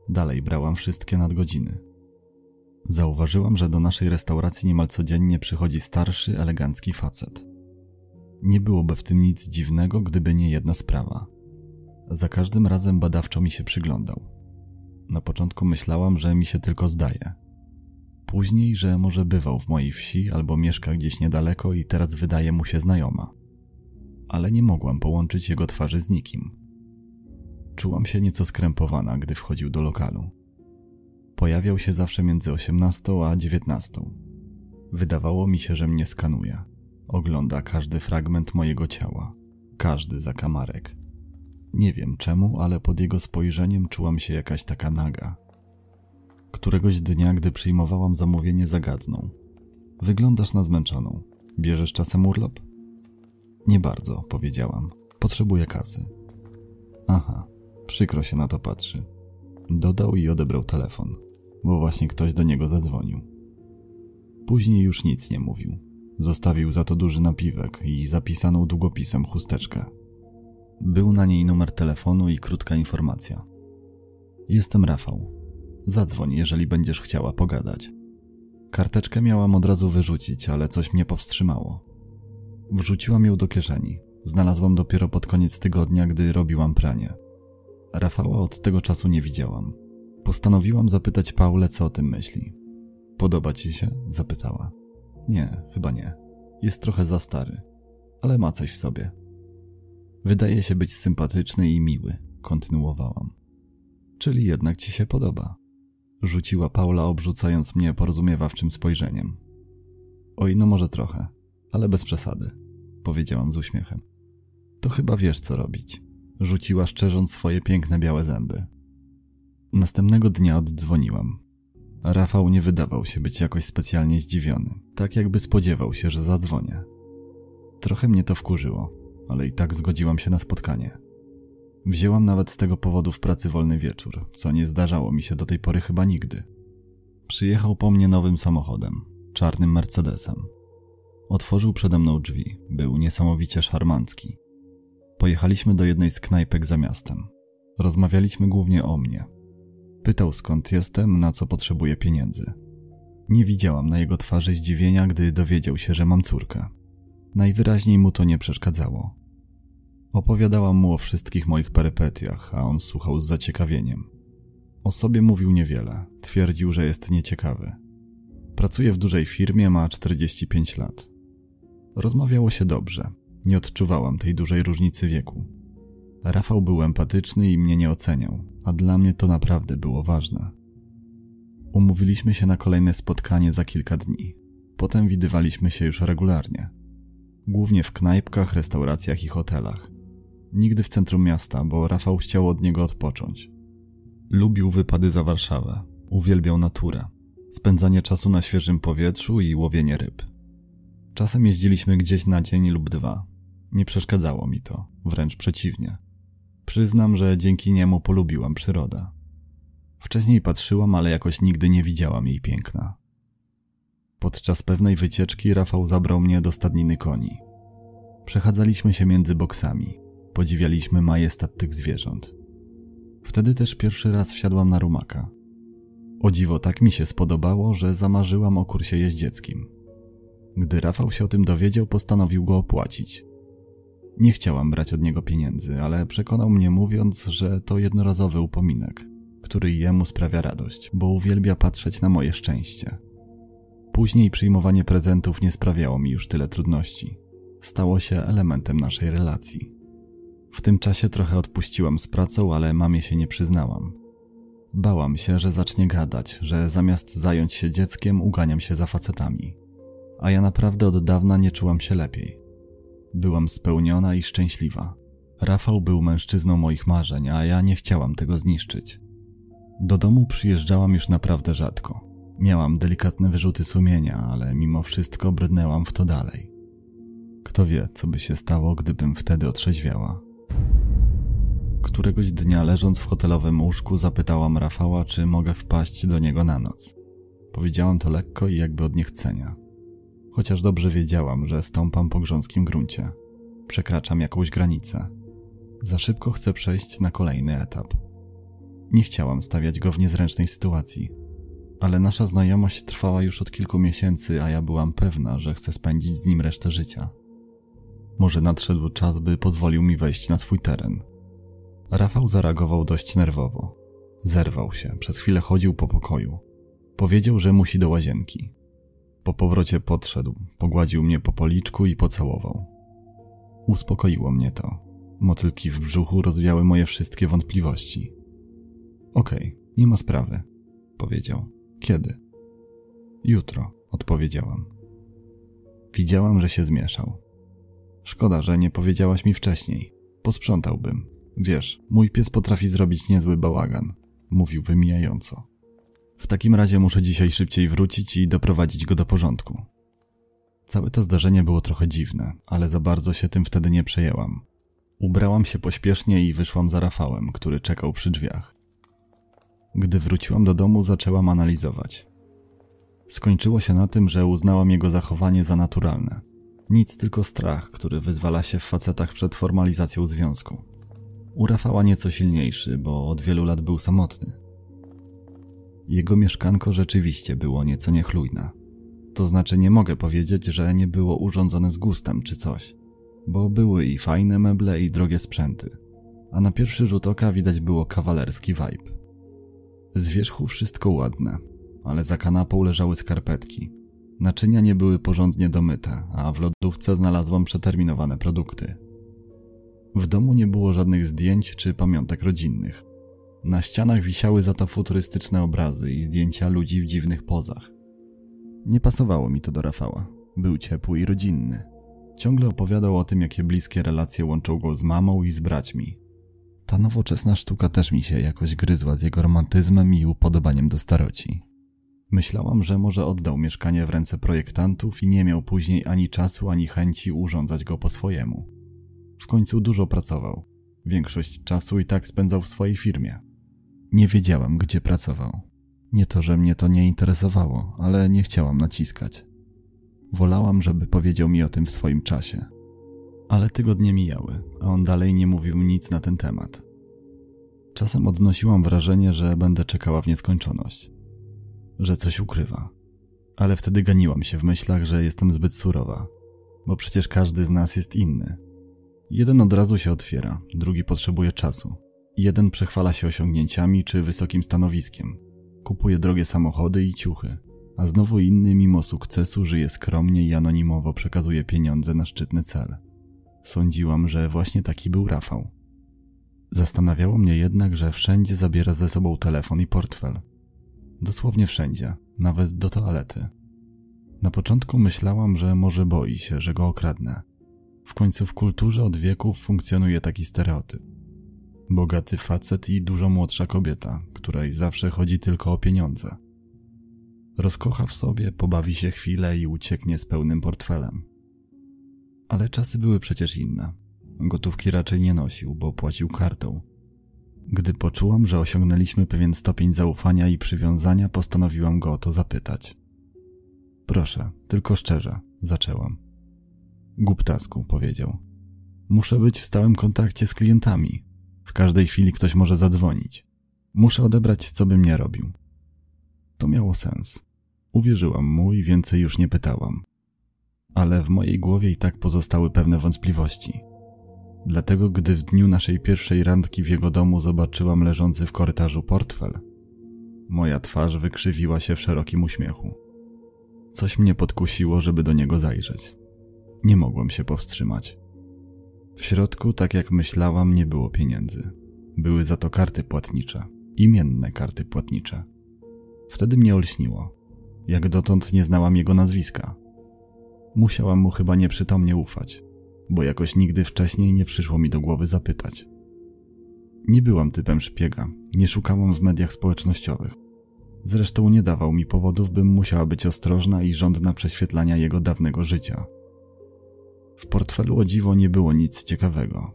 Dalej brałam wszystkie nadgodziny. Zauważyłam, że do naszej restauracji niemal codziennie przychodzi starszy, elegancki facet. Nie byłoby w tym nic dziwnego, gdyby nie jedna sprawa. Za każdym razem badawczo mi się przyglądał. Na początku myślałam, że mi się tylko zdaje. Później, że może bywał w mojej wsi albo mieszka gdzieś niedaleko i teraz wydaje mu się znajoma. Ale nie mogłam połączyć jego twarzy z nikim. Czułam się nieco skrępowana, gdy wchodził do lokalu. Pojawiał się zawsze między 18 a 19. Wydawało mi się, że mnie skanuje. Ogląda każdy fragment mojego ciała, każdy zakamarek. Nie wiem czemu, ale pod jego spojrzeniem czułam się jakaś taka naga. Któregoś dnia, gdy przyjmowałam zamówienie, zagadnął. Wyglądasz na zmęczoną. Bierzesz czasem urlop? Nie bardzo, powiedziałam. Potrzebuję kasy. Aha, przykro się na to patrzy. Dodał i odebrał telefon, bo właśnie ktoś do niego zadzwonił. Później już nic nie mówił. Zostawił za to duży napiwek i zapisaną długopisem chusteczkę. Był na niej numer telefonu i krótka informacja. Jestem Rafał. Zadzwoń, jeżeli będziesz chciała pogadać. Karteczkę miałam od razu wyrzucić, ale coś mnie powstrzymało. Wrzuciłam ją do kieszeni. Znalazłam dopiero pod koniec tygodnia, gdy robiłam pranie. Rafała od tego czasu nie widziałam. Postanowiłam zapytać Paulę, co o tym myśli. Podoba ci się? zapytała. Nie, chyba nie. Jest trochę za stary, ale ma coś w sobie. Wydaje się być sympatyczny i miły, kontynuowałam. Czyli jednak ci się podoba. Rzuciła Paula, obrzucając mnie porozumiewawczym spojrzeniem. Oj, no może trochę, ale bez przesady, powiedziałam z uśmiechem. To chyba wiesz, co robić. Rzuciła szczerząc swoje piękne białe zęby. Następnego dnia oddzwoniłam. Rafał nie wydawał się być jakoś specjalnie zdziwiony, tak jakby spodziewał się, że zadzwonię. Trochę mnie to wkurzyło, ale i tak zgodziłam się na spotkanie. Wzięłam nawet z tego powodu w pracy wolny wieczór, co nie zdarzało mi się do tej pory chyba nigdy. Przyjechał po mnie nowym samochodem, czarnym Mercedesem. Otworzył przede mną drzwi, był niesamowicie szarmancki. Pojechaliśmy do jednej z knajpek za miastem. Rozmawialiśmy głównie o mnie. Pytał skąd jestem, na co potrzebuję pieniędzy. Nie widziałam na jego twarzy zdziwienia, gdy dowiedział się, że mam córkę. Najwyraźniej mu to nie przeszkadzało. Opowiadałam mu o wszystkich moich perypetiach, a on słuchał z zaciekawieniem. O sobie mówił niewiele, twierdził, że jest nieciekawy. Pracuje w dużej firmie, ma 45 lat. Rozmawiało się dobrze, nie odczuwałam tej dużej różnicy wieku. Rafał był empatyczny i mnie nie oceniał, a dla mnie to naprawdę było ważne. Umówiliśmy się na kolejne spotkanie za kilka dni. Potem widywaliśmy się już regularnie. Głównie w knajpkach, restauracjach i hotelach. Nigdy w centrum miasta, bo Rafał chciał od niego odpocząć. Lubił wypady za Warszawę, uwielbiał naturę, spędzanie czasu na świeżym powietrzu i łowienie ryb. Czasem jeździliśmy gdzieś na dzień lub dwa. Nie przeszkadzało mi to, wręcz przeciwnie. Przyznam, że dzięki niemu polubiłam przyrodę. Wcześniej patrzyłam, ale jakoś nigdy nie widziałam jej piękna. Podczas pewnej wycieczki Rafał zabrał mnie do stadniny koni. Przechadzaliśmy się między boksami, podziwialiśmy majestat tych zwierząt. Wtedy też pierwszy raz wsiadłam na rumaka. O dziwo tak mi się spodobało, że zamarzyłam o kursie jeździeckim. Gdy Rafał się o tym dowiedział, postanowił go opłacić. Nie chciałam brać od niego pieniędzy, ale przekonał mnie mówiąc, że to jednorazowy upominek, który jemu sprawia radość, bo uwielbia patrzeć na moje szczęście. Później przyjmowanie prezentów nie sprawiało mi już tyle trudności. Stało się elementem naszej relacji. W tym czasie trochę odpuściłam z pracą, ale mamie się nie przyznałam. Bałam się, że zacznie gadać, że zamiast zająć się dzieckiem, uganiam się za facetami. A ja naprawdę od dawna nie czułam się lepiej. Byłam spełniona i szczęśliwa. Rafał był mężczyzną moich marzeń, a ja nie chciałam tego zniszczyć. Do domu przyjeżdżałam już naprawdę rzadko. Miałam delikatne wyrzuty sumienia, ale mimo wszystko brnęłam w to dalej. Kto wie, co by się stało, gdybym wtedy otrzeźwiała. Któregoś dnia leżąc w hotelowym łóżku zapytałam Rafała, czy mogę wpaść do niego na noc. Powiedziałam to lekko i jakby od niechcenia. Chociaż dobrze wiedziałam, że stąpam po grząskim gruncie. Przekraczam jakąś granicę. Za szybko chcę przejść na kolejny etap. Nie chciałam stawiać go w niezręcznej sytuacji, ale nasza znajomość trwała już od kilku miesięcy, a ja byłam pewna, że chcę spędzić z nim resztę życia. Może nadszedł czas, by pozwolił mi wejść na swój teren. Rafał zareagował dość nerwowo. Zerwał się, przez chwilę chodził po pokoju. Powiedział, że musi do łazienki. Po powrocie podszedł, pogładził mnie po policzku i pocałował. Uspokoiło mnie to. Motylki w brzuchu rozwiały moje wszystkie wątpliwości. Okej, okay, nie ma sprawy, powiedział. Kiedy? Jutro, odpowiedziałam. Widziałam, że się zmieszał. Szkoda, że nie powiedziałaś mi wcześniej. Posprzątałbym. Wiesz, mój pies potrafi zrobić niezły bałagan, mówił wymijająco. W takim razie muszę dzisiaj szybciej wrócić i doprowadzić go do porządku. Całe to zdarzenie było trochę dziwne, ale za bardzo się tym wtedy nie przejęłam. Ubrałam się pośpiesznie i wyszłam za Rafałem, który czekał przy drzwiach. Gdy wróciłam do domu, zaczęłam analizować. Skończyło się na tym, że uznałam jego zachowanie za naturalne. Nic tylko strach, który wyzwala się w facetach przed formalizacją związku. U Rafała nieco silniejszy, bo od wielu lat był samotny. Jego mieszkanko rzeczywiście było nieco niechlujne. To znaczy nie mogę powiedzieć, że nie było urządzone z gustem czy coś, bo były i fajne meble i drogie sprzęty, a na pierwszy rzut oka widać było kawalerski vibe. Z wierzchu wszystko ładne, ale za kanapą leżały skarpetki. Naczynia nie były porządnie domyte, a w lodówce znalazłam przeterminowane produkty. W domu nie było żadnych zdjęć czy pamiątek rodzinnych. Na ścianach wisiały za to futurystyczne obrazy i zdjęcia ludzi w dziwnych pozach. Nie pasowało mi to do Rafała. Był ciepły i rodzinny. Ciągle opowiadał o tym, jakie bliskie relacje łączą go z mamą i z braćmi. Ta nowoczesna sztuka też mi się jakoś gryzła z jego romantyzmem i upodobaniem do staroci. Myślałam, że może oddał mieszkanie w ręce projektantów i nie miał później ani czasu, ani chęci urządzać go po swojemu. W końcu dużo pracował. Większość czasu i tak spędzał w swojej firmie. Nie wiedziałam, gdzie pracował. Nie to, że mnie to nie interesowało, ale nie chciałam naciskać. Wolałam, żeby powiedział mi o tym w swoim czasie. Ale tygodnie mijały, a on dalej nie mówił nic na ten temat. Czasem odnosiłam wrażenie, że będę czekała w nieskończoność, że coś ukrywa, ale wtedy ganiłam się w myślach, że jestem zbyt surowa, bo przecież każdy z nas jest inny. Jeden od razu się otwiera, drugi potrzebuje czasu. Jeden przechwala się osiągnięciami czy wysokim stanowiskiem, kupuje drogie samochody i ciuchy, a znowu inny mimo sukcesu żyje skromnie i anonimowo przekazuje pieniądze na szczytny cel. Sądziłam, że właśnie taki był Rafał. Zastanawiało mnie jednak, że wszędzie zabiera ze sobą telefon i portfel. Dosłownie wszędzie, nawet do toalety. Na początku myślałam, że może boi się, że go okradnę. W końcu w kulturze od wieków funkcjonuje taki stereotyp. Bogaty facet i dużo młodsza kobieta, której zawsze chodzi tylko o pieniądze. Rozkocha w sobie, pobawi się chwilę i ucieknie z pełnym portfelem. Ale czasy były przecież inne. Gotówki raczej nie nosił, bo płacił kartą. Gdy poczułam, że osiągnęliśmy pewien stopień zaufania i przywiązania, postanowiłam go o to zapytać. Proszę, tylko szczerze, zaczęłam. Głuptasku, powiedział. Muszę być w stałym kontakcie z klientami. W każdej chwili ktoś może zadzwonić. Muszę odebrać, co bym nie robił. To miało sens. Uwierzyłam mu i więcej już nie pytałam. Ale w mojej głowie i tak pozostały pewne wątpliwości. Dlatego, gdy w dniu naszej pierwszej randki w jego domu zobaczyłam leżący w korytarzu portfel, moja twarz wykrzywiła się w szerokim uśmiechu. Coś mnie podkusiło, żeby do niego zajrzeć. Nie mogłem się powstrzymać. W środku, tak jak myślałam, nie było pieniędzy. Były za to karty płatnicze, imienne karty płatnicze. Wtedy mnie olśniło. Jak dotąd nie znałam jego nazwiska. Musiałam mu chyba nieprzytomnie ufać, bo jakoś nigdy wcześniej nie przyszło mi do głowy zapytać. Nie byłam typem szpiega, nie szukałam w mediach społecznościowych. Zresztą nie dawał mi powodów, bym musiała być ostrożna i żądna prześwietlania jego dawnego życia. W portfelu o dziwo nie było nic ciekawego.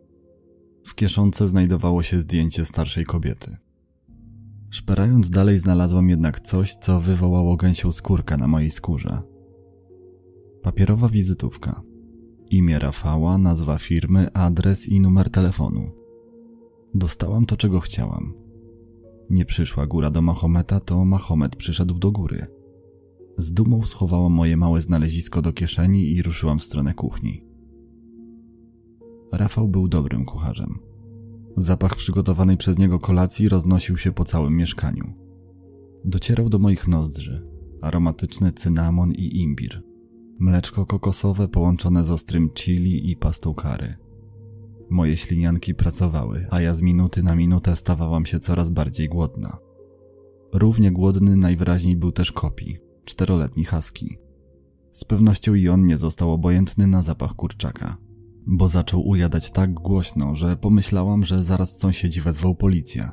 W kieszonce znajdowało się zdjęcie starszej kobiety. Szperając dalej znalazłam jednak coś, co wywołało gęsią skórkę na mojej skórze. Papierowa wizytówka. Imię Rafała, nazwa firmy, adres i numer telefonu. Dostałam to, czego chciałam. Nie przyszła góra do Mahometa, to Mahomet przyszedł do góry. Z dumą schowałam moje małe znalezisko do kieszeni i ruszyłam w stronę kuchni. Rafał był dobrym kucharzem. Zapach przygotowanej przez niego kolacji roznosił się po całym mieszkaniu. Docierał do moich nozdrzy aromatyczny cynamon i imbir, mleczko kokosowe połączone z ostrym chili i pastą kary. Moje ślinianki pracowały, a ja z minuty na minutę stawałam się coraz bardziej głodna. Równie głodny najwyraźniej był też Kopi, czteroletni husky. Z pewnością i on nie został obojętny na zapach kurczaka bo zaczął ujadać tak głośno, że pomyślałam, że zaraz sąsiedzi wezwał policję.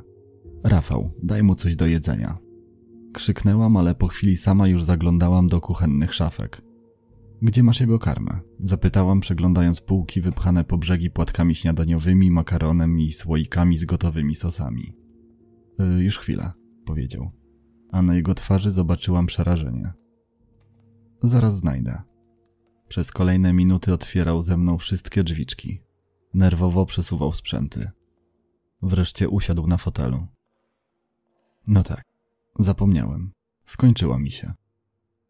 Rafał, daj mu coś do jedzenia. Krzyknęłam, ale po chwili sama już zaglądałam do kuchennych szafek. Gdzie masz jego karmę? Zapytałam, przeglądając półki wypchane po brzegi płatkami śniadaniowymi, makaronem i słoikami z gotowymi sosami. Yy, już chwilę, powiedział. A na jego twarzy zobaczyłam przerażenie. Zaraz znajdę. Przez kolejne minuty otwierał ze mną wszystkie drzwiczki. Nerwowo przesuwał sprzęty. Wreszcie usiadł na fotelu. No tak, zapomniałem. Skończyła mi się.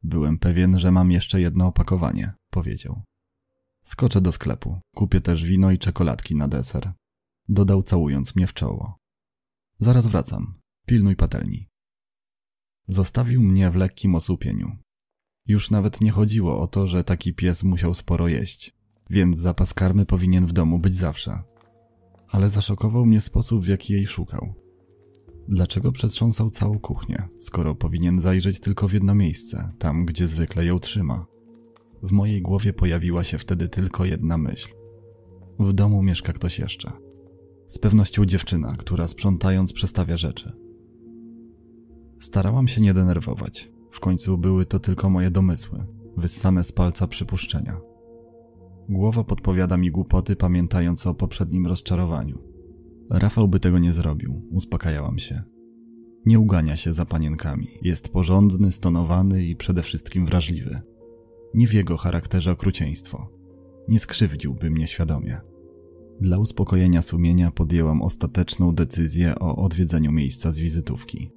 Byłem pewien, że mam jeszcze jedno opakowanie, powiedział. Skoczę do sklepu, kupię też wino i czekoladki na deser. Dodał całując mnie w czoło. Zaraz wracam. Pilnuj patelni. Zostawił mnie w lekkim osłupieniu. Już nawet nie chodziło o to, że taki pies musiał sporo jeść, więc zapas karmy powinien w domu być zawsze. Ale zaszokował mnie sposób, w jaki jej szukał. Dlaczego przetrząsał całą kuchnię, skoro powinien zajrzeć tylko w jedno miejsce, tam gdzie zwykle ją trzyma? W mojej głowie pojawiła się wtedy tylko jedna myśl. W domu mieszka ktoś jeszcze. Z pewnością dziewczyna, która sprzątając przestawia rzeczy. Starałam się nie denerwować, w końcu były to tylko moje domysły, wyssane z palca przypuszczenia. Głowa podpowiada mi głupoty, pamiętając o poprzednim rozczarowaniu. Rafał by tego nie zrobił, uspokajałam się. Nie ugania się za panienkami, jest porządny, stonowany i przede wszystkim wrażliwy. Nie w jego charakterze okrucieństwo. Nie skrzywdziłby mnie świadomie. Dla uspokojenia sumienia podjęłam ostateczną decyzję o odwiedzeniu miejsca z wizytówki.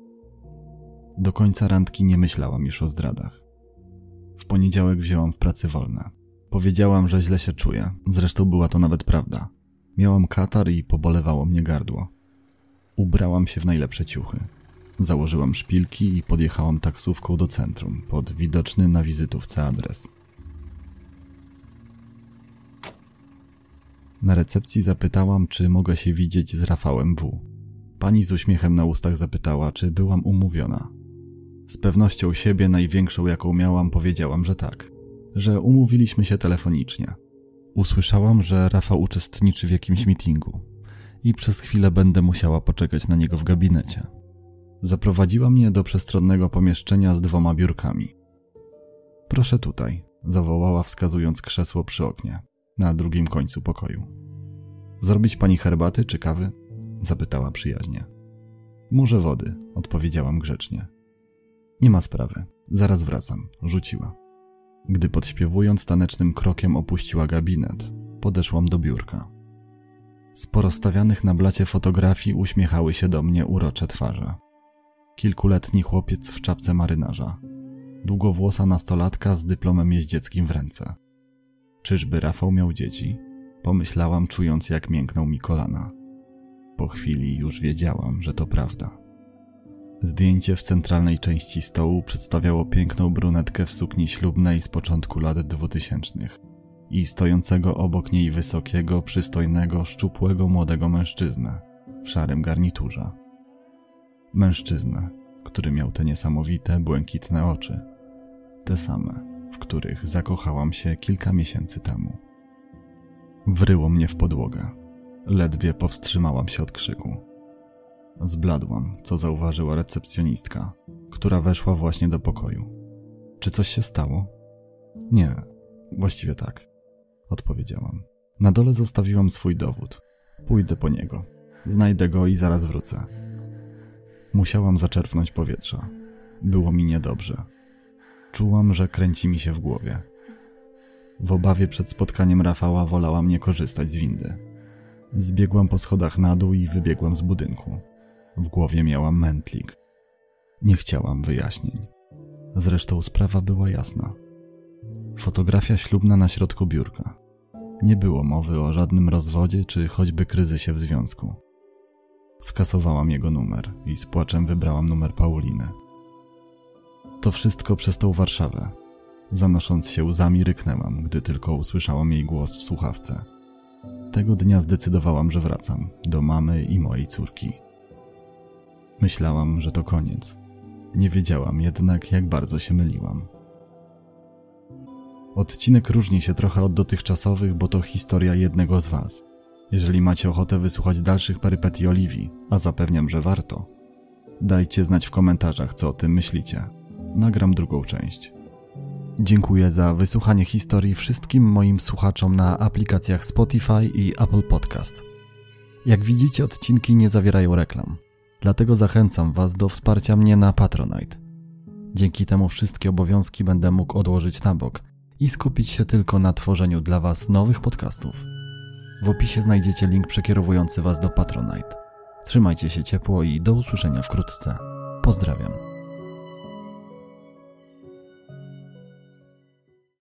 Do końca randki nie myślałam już o zdradach. W poniedziałek wzięłam w pracy wolne. Powiedziałam, że źle się czuję, zresztą była to nawet prawda. Miałam katar i pobolewało mnie gardło. Ubrałam się w najlepsze ciuchy. Założyłam szpilki i podjechałam taksówką do centrum, pod widoczny na wizytówce adres. Na recepcji zapytałam, czy mogę się widzieć z Rafałem W. Pani z uśmiechem na ustach zapytała, czy byłam umówiona. Z pewnością siebie największą, jaką miałam, powiedziałam, że tak, że umówiliśmy się telefonicznie. Usłyszałam, że Rafał uczestniczy w jakimś meetingu i przez chwilę będę musiała poczekać na niego w gabinecie. Zaprowadziła mnie do przestronnego pomieszczenia z dwoma biurkami. Proszę tutaj, zawołała wskazując krzesło przy oknie, na drugim końcu pokoju. Zrobić pani herbaty czy kawy? zapytała przyjaźnie. Może wody, odpowiedziałam grzecznie. Nie ma sprawy. Zaraz wracam, rzuciła. Gdy podśpiewując tanecznym krokiem opuściła gabinet, podeszłam do biurka. Z porozstawianych na blacie fotografii uśmiechały się do mnie urocze twarze. Kilkuletni chłopiec w czapce marynarza, długowłosa nastolatka z dyplomem jeździeckim w ręce. Czyżby Rafał miał dzieci? Pomyślałam, czując jak miękną mi kolana. Po chwili już wiedziałam, że to prawda. Zdjęcie w centralnej części stołu przedstawiało piękną brunetkę w sukni ślubnej z początku lat dwutysięcznych i stojącego obok niej wysokiego, przystojnego, szczupłego młodego mężczyznę w szarym garniturze. Mężczyznę, który miał te niesamowite, błękitne oczy, te same, w których zakochałam się kilka miesięcy temu. Wryło mnie w podłogę. Ledwie powstrzymałam się od krzyku. Zbladłam, co zauważyła recepcjonistka, która weszła właśnie do pokoju. Czy coś się stało? Nie, właściwie tak, odpowiedziałam. Na dole zostawiłam swój dowód. Pójdę po niego. Znajdę go i zaraz wrócę. Musiałam zaczerpnąć powietrza. Było mi niedobrze. Czułam, że kręci mi się w głowie. W obawie przed spotkaniem Rafała wolałam nie korzystać z windy. Zbiegłam po schodach na dół i wybiegłam z budynku. W głowie miałam mętlik. Nie chciałam wyjaśnień. Zresztą sprawa była jasna. Fotografia ślubna na środku biurka. Nie było mowy o żadnym rozwodzie czy choćby kryzysie w związku. Skasowałam jego numer i z płaczem wybrałam numer Pauliny. To wszystko przez tą Warszawę. Zanosząc się łzami ryknęłam, gdy tylko usłyszałam jej głos w słuchawce. Tego dnia zdecydowałam, że wracam do mamy i mojej córki. Myślałam, że to koniec. Nie wiedziałam jednak, jak bardzo się myliłam. Odcinek różni się trochę od dotychczasowych, bo to historia jednego z Was. Jeżeli macie ochotę wysłuchać dalszych perypetii Oliwii, a zapewniam, że warto, dajcie znać w komentarzach, co o tym myślicie. Nagram drugą część. Dziękuję za wysłuchanie historii wszystkim moim słuchaczom na aplikacjach Spotify i Apple Podcast. Jak widzicie, odcinki nie zawierają reklam, dlatego zachęcam Was do wsparcia mnie na Patronite. Dzięki temu wszystkie obowiązki będę mógł odłożyć na bok i skupić się tylko na tworzeniu dla Was nowych podcastów. W opisie znajdziecie link przekierowujący Was do Patronite. Trzymajcie się ciepło i do usłyszenia wkrótce. Pozdrawiam.